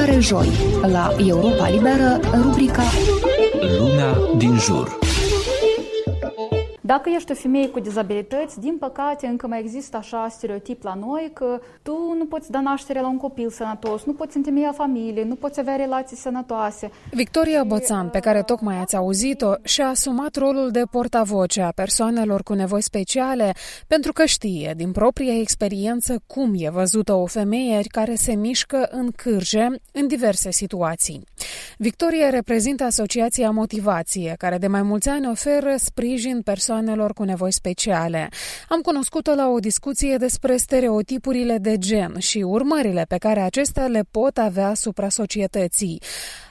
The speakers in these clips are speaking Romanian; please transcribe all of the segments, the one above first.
fiecare joi, la Europa Liberă, rubrica Lumea din jur. Dacă ești o femeie cu dizabilități, din păcate încă mai există așa stereotip la noi că tu nu poți da naștere la un copil sănătos, nu poți întemeia familie, nu poți avea relații sănătoase. Victoria Bățan, pe care tocmai ați auzit-o, și-a asumat rolul de portavoce a persoanelor cu nevoi speciale pentru că știe din propria experiență cum e văzută o femeie care se mișcă în cârje în diverse situații. Victoria reprezintă Asociația Motivație, care de mai mulți ani oferă sprijin persoanelor cu nevoi speciale. Am cunoscut-o la o discuție despre stereotipurile de gen și urmările pe care acestea le pot avea asupra societății.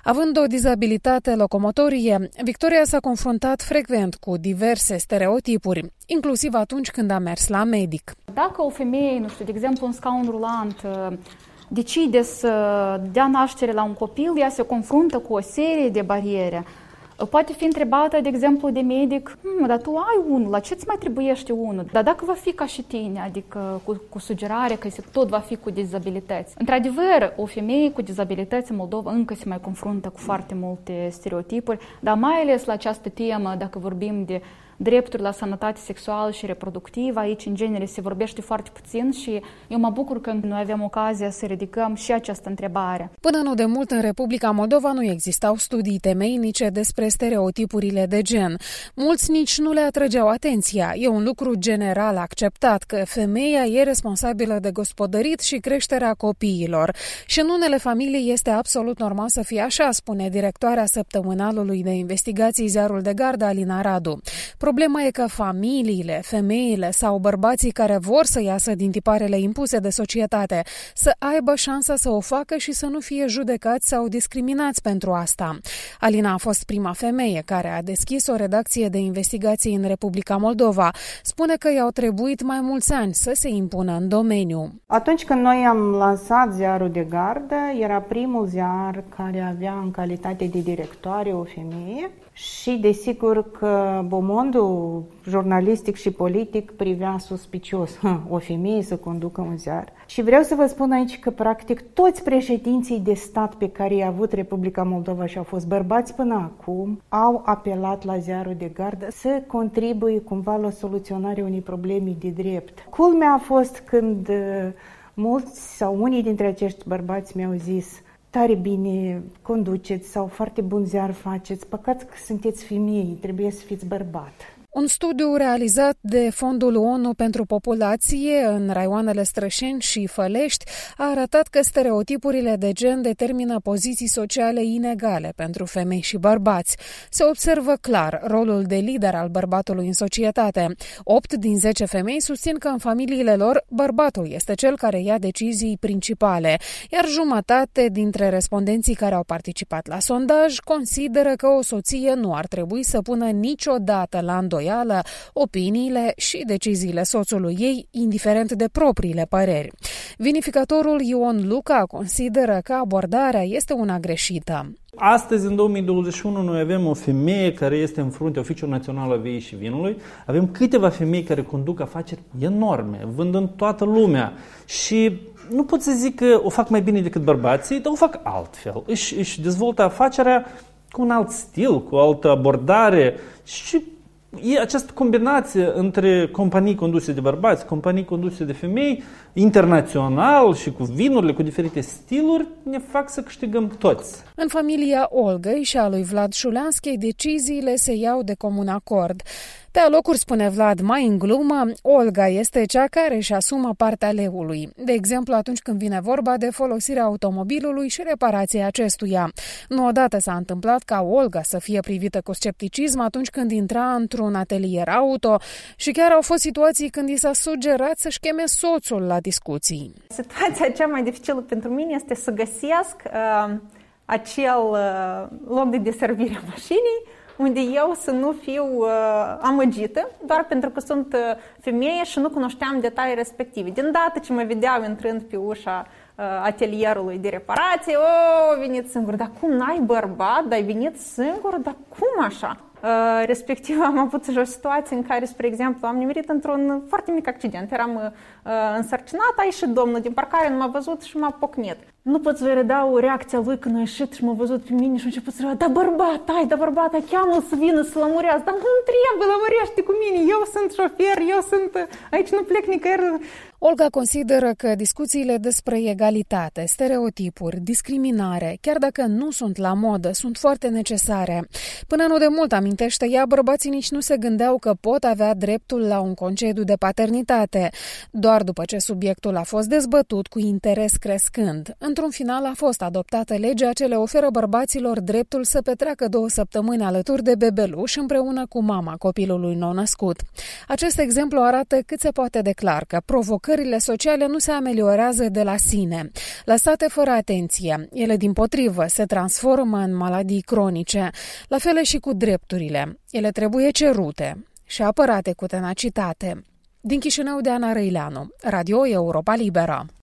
Având o dizabilitate locomotorie, Victoria s-a confruntat frecvent cu diverse stereotipuri, inclusiv atunci când a mers la medic. Dacă o femeie, nu știu, de exemplu, un scaun rulant, decide să dea naștere la un copil, ea se confruntă cu o serie de bariere. Poate fi întrebată, de exemplu, de medic, hm, dar tu ai unul, la ce îți mai trebuiește unul? Dar dacă va fi ca și tine, adică cu, cu sugerare că tot va fi cu dizabilități. Într-adevăr, o femeie cu dizabilități în Moldova încă se mai confruntă cu foarte multe stereotipuri, dar mai ales la această temă, dacă vorbim de drepturi la sănătate sexuală și reproductivă. Aici, în genere, se vorbește foarte puțin și eu mă bucur că noi avem ocazia să ridicăm și această întrebare. Până nu de mult, în Republica Moldova nu existau studii temeinice despre stereotipurile de gen. Mulți nici nu le atrăgeau atenția. E un lucru general acceptat că femeia e responsabilă de gospodărit și creșterea copiilor. Și în unele familii este absolut normal să fie așa, spune directoarea săptămânalului de investigații Ziarul de Gardă, Alina Radu. Problema e că familiile, femeile sau bărbații care vor să iasă din tiparele impuse de societate să aibă șansa să o facă și să nu fie judecați sau discriminați pentru asta. Alina a fost prima femeie care a deschis o redacție de investigații în Republica Moldova. Spune că i-au trebuit mai mulți ani să se impună în domeniu. Atunci când noi am lansat ziarul de gardă, era primul ziar care avea în calitate de directoare o femeie și desigur că bomondul jurnalistic și politic privea suspicios o femeie să conducă un ziar. Și vreau să vă spun aici că practic toți președinții de stat pe care i-a avut Republica Moldova și au fost bărbați până acum au apelat la ziarul de gardă să contribuie cumva la soluționarea unei probleme de drept. Culmea a fost când uh, mulți sau unii dintre acești bărbați mi-au zis tare bine conduceți sau foarte bun ziar faceți, păcat că sunteți femei, trebuie să fiți bărbat. Un studiu realizat de Fondul ONU pentru Populație în raioanele Strășeni și Fălești a arătat că stereotipurile de gen determină poziții sociale inegale pentru femei și bărbați. Se observă clar rolul de lider al bărbatului în societate. 8 din 10 femei susțin că în familiile lor bărbatul este cel care ia decizii principale, iar jumătate dintre respondenții care au participat la sondaj consideră că o soție nu ar trebui să pună niciodată la îndoială îndoială opiniile și deciziile soțului ei, indiferent de propriile păreri. Vinificatorul Ion Luca consideră că abordarea este una greșită. Astăzi, în 2021, noi avem o femeie care este în frunte Oficiul Național al Viei și Vinului. Avem câteva femei care conduc afaceri enorme, vând în toată lumea. Și nu pot să zic că o fac mai bine decât bărbații, dar o fac altfel. Își, își dezvoltă afacerea cu un alt stil, cu o altă abordare și E această combinație între companii conduse de bărbați, companii conduse de femei, internațional și cu vinurile, cu diferite stiluri, ne fac să câștigăm toți. În familia Olgăi și a lui Vlad Șuleanski, deciziile se iau de comun acord. Pe alocuri, spune Vlad, mai în glumă, Olga este cea care își asumă partea leului. De exemplu, atunci când vine vorba de folosirea automobilului și reparația acestuia. Nu odată s-a întâmplat ca Olga să fie privită cu scepticism atunci când intra într-un atelier auto și chiar au fost situații când i s-a sugerat să-și cheme soțul la discuții. Situația cea mai dificilă pentru mine este să găsesc uh, acel uh, loc de deservire a mașinii unde eu să nu fiu uh, amăgită, doar pentru că sunt uh, femeie și nu cunoșteam detalii respective. Din dată ce mă vedeau intrând pe ușa uh, atelierului de reparație, o, venit singur, dar cum n-ai bărbat, dar ai venit singur, dar cum așa? Uh, respectiv am avut o situație în care, spre exemplu, am nimerit într-un foarte mic accident. Eram uh, însărcinat, a ieșit domnul din parcare, nu m-a văzut și m-a pocnit. Nu pot să vă redau reacția lui când a ieșit și m-a văzut pe mine și a început să da bărbat, ai, da bărbat, cheamă să vină să lămurească. Dar nu trebuie, lămurește cu mine, eu sunt șofer, eu sunt, aici nu plec nicăieri. Olga consideră că discuțiile despre egalitate, stereotipuri, discriminare, chiar dacă nu sunt la modă, sunt foarte necesare. Până nu de mult, amintește ea, bărbații nici nu se gândeau că pot avea dreptul la un concediu de paternitate, doar după ce subiectul a fost dezbătut cu interes crescând. Într-un final a fost adoptată legea ce le oferă bărbaților dreptul să petreacă două săptămâni alături de bebeluș împreună cu mama copilului nou-născut. Acest exemplu arată cât se poate declar că provocările sociale nu se ameliorează de la sine. Lăsate fără atenție, ele din potrivă se transformă în maladii cronice, la fel și cu drepturile. Ele trebuie cerute și apărate cu tenacitate. Din Chișinău de Ana Răileanu, Radio Europa Liberă.